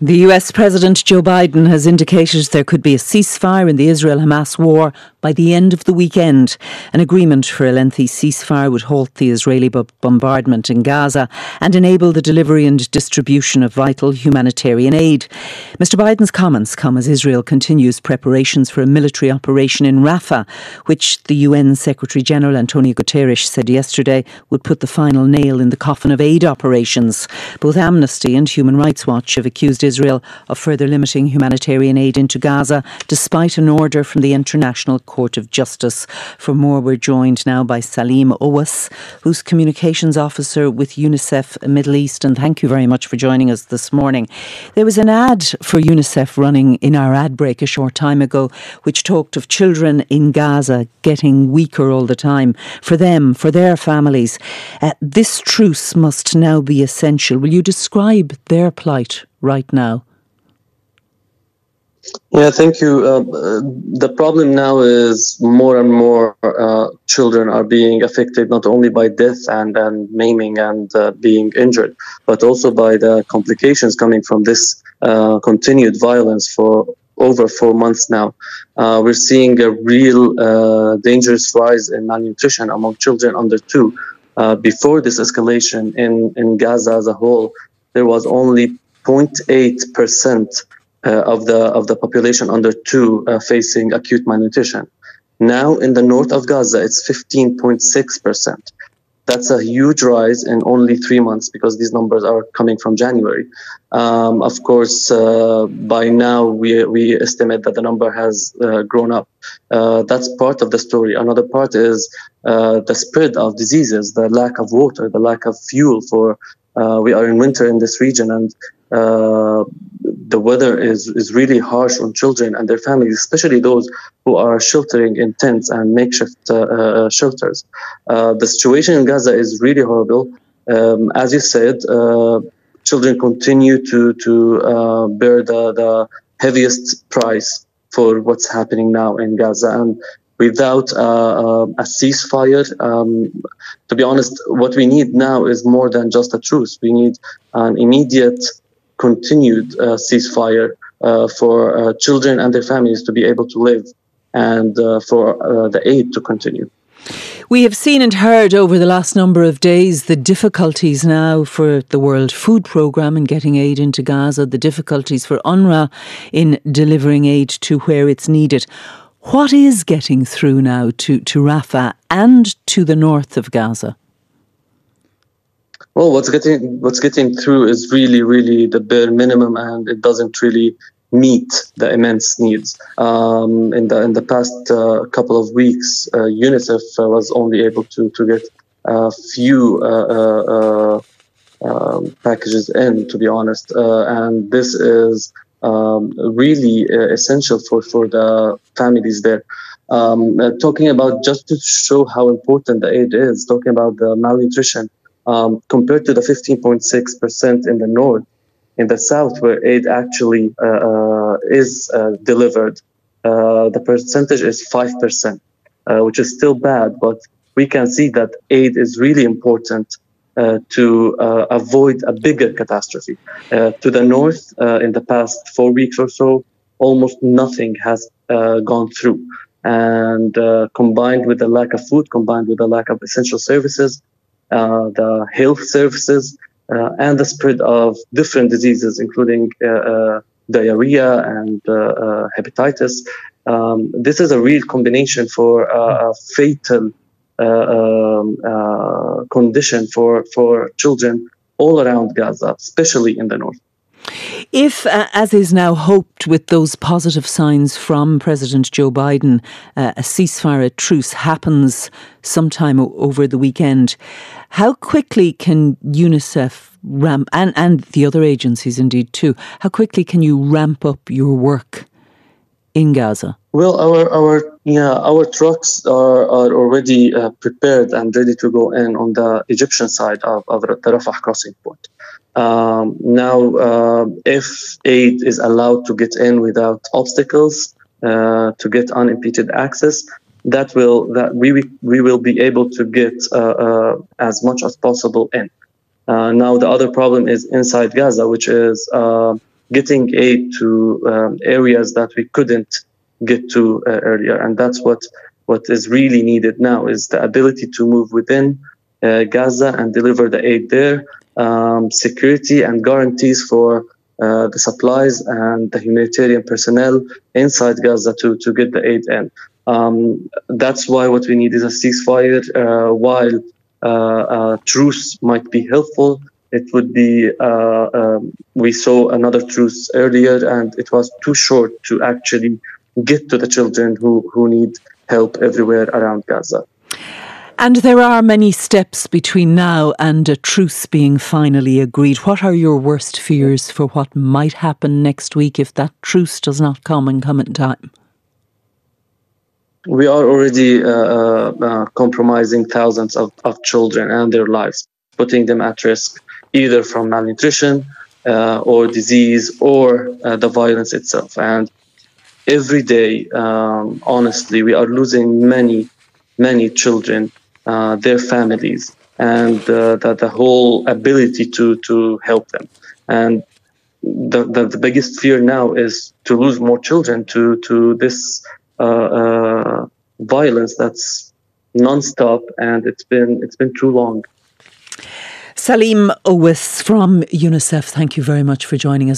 The US President Joe Biden has indicated there could be a ceasefire in the Israel Hamas war by the end of the weekend. An agreement for a lengthy ceasefire would halt the Israeli bombardment in Gaza and enable the delivery and distribution of vital humanitarian aid. Mr. Biden's comments come as Israel continues preparations for a military operation in Rafah, which the UN Secretary General Antonio Guterres said yesterday would put the final nail in the coffin of aid operations. Both Amnesty and Human Rights Watch have accused Israel of further limiting humanitarian aid into Gaza, despite an order from the International Court of Justice. For more, we're joined now by Salim Oweis, who's communications officer with UNICEF Middle East. And thank you very much for joining us this morning. There was an ad for UNICEF running in our ad break a short time ago, which talked of children in Gaza getting weaker all the time. For them, for their families, uh, this truce must now be essential. Will you describe their plight right now? Yeah, thank you. Uh, the problem now is more and more uh, children are being affected not only by death and, and maiming and uh, being injured, but also by the complications coming from this uh, continued violence for over four months now. Uh, we're seeing a real uh, dangerous rise in malnutrition among children under two. before this escalation in, in Gaza as a whole, there was only 0.8 percent uh, of the of the population under two uh, facing acute malnutrition. Now in the north of Gaza, it's 15.6 percent. That's a huge rise in only three months because these numbers are coming from January. Um, of course, uh, by now we, we estimate that the number has uh, grown up. Uh, that's part of the story. Another part is uh, the spread of diseases, the lack of water, the lack of fuel for uh, we are in winter in this region, and the weather is, is really harsh on children and their families, especially those who are sheltering in tents and makeshift uh, uh, shelters. Uh, the situation in Gaza is really horrible. Um, as you said, uh, children continue to, to bear the, the heaviest price for what's happening now in Gaza. And without uh, a ceasefire. Um, to be honest, what we need now is more than just a truce. We need an immediate, continued uh, ceasefire uh, for uh, children and their families to be able to live and for the aid to continue. We have seen and heard over the last number of days the difficulties now for the World Food Programme in getting aid into Gaza, the difficulties for UNRWA in delivering aid to where it's needed. What is getting through now to, to Rafah and to the north of Gaza? Well, what's getting what's getting through is really, really the bare minimum, and it doesn't really meet the immense needs. Um, in the in the past uh, couple of weeks, uh, UNICEF was only able to to get a few uh, uh, uh, um, packages in, to be honest, and this is um, really essential for, for the families there. Um, talking about just to show how important the aid is, talking about the malnutrition um, compared to the 15.6% in the north, in the south, where aid actually uh, uh is uh, delivered, uh, the percentage is 5%, which is still bad, but we can see that aid is really important uh, to uh, avoid a bigger catastrophe. Uh, to the north, in the past four weeks or so, almost nothing has gone through. And combined with the lack of food, combined with the lack of essential services, the health services, and the spread of different diseases, including diarrhea and hepatitis, um, this is a real combination for a fatal uh, um, uh, condition for, for children all around Gaza, especially in the north. If, uh, as is now hoped with those positive signs from President Joe Biden, uh, a ceasefire, a truce happens sometime o- over the weekend, how quickly can UNICEF ramp, and, and the other agencies indeed too, how quickly can you ramp up your work in Gaza? Well, our our yeah our trucks are, are already uh, prepared and ready to go in on the Egyptian side of, of the Rafah crossing point. Um, now, uh, if aid is allowed to get in without obstacles, uh, to get unimpeded access, that will that we we will be able to get uh, uh, as much as possible in. Uh, now, the other problem is inside Gaza, which is getting aid to um, areas that we couldn't get to uh, earlier. And that's what what is really needed now is the ability to move within uh, Gaza and deliver the aid there, um, security and guarantees for uh, the supplies and the humanitarian personnel inside Gaza to, to get the aid in. Um, that's why what we need is a ceasefire. Uh, while uh, truce might be helpful, it would be uh, um, we saw another truce earlier, and it was too short to actually get to the children who, who need help everywhere around Gaza. And there are many steps between now and a truce being finally agreed. What are your worst fears for what might happen next week if that truce does not come and come in time? We are already uh, uh, uh, compromising thousands of, of children and their lives, putting them at risk either from malnutrition uh, or disease or uh, the violence itself. And every day, um, honestly, we are losing many, many children uh, their families and uh, the, the whole ability to, to help them. And the, the, the, biggest fear now is to lose more children to, to this uh, violence that's nonstop and it's been, it's been too long. Salim Oweis from UNICEF, thank you very much for joining us.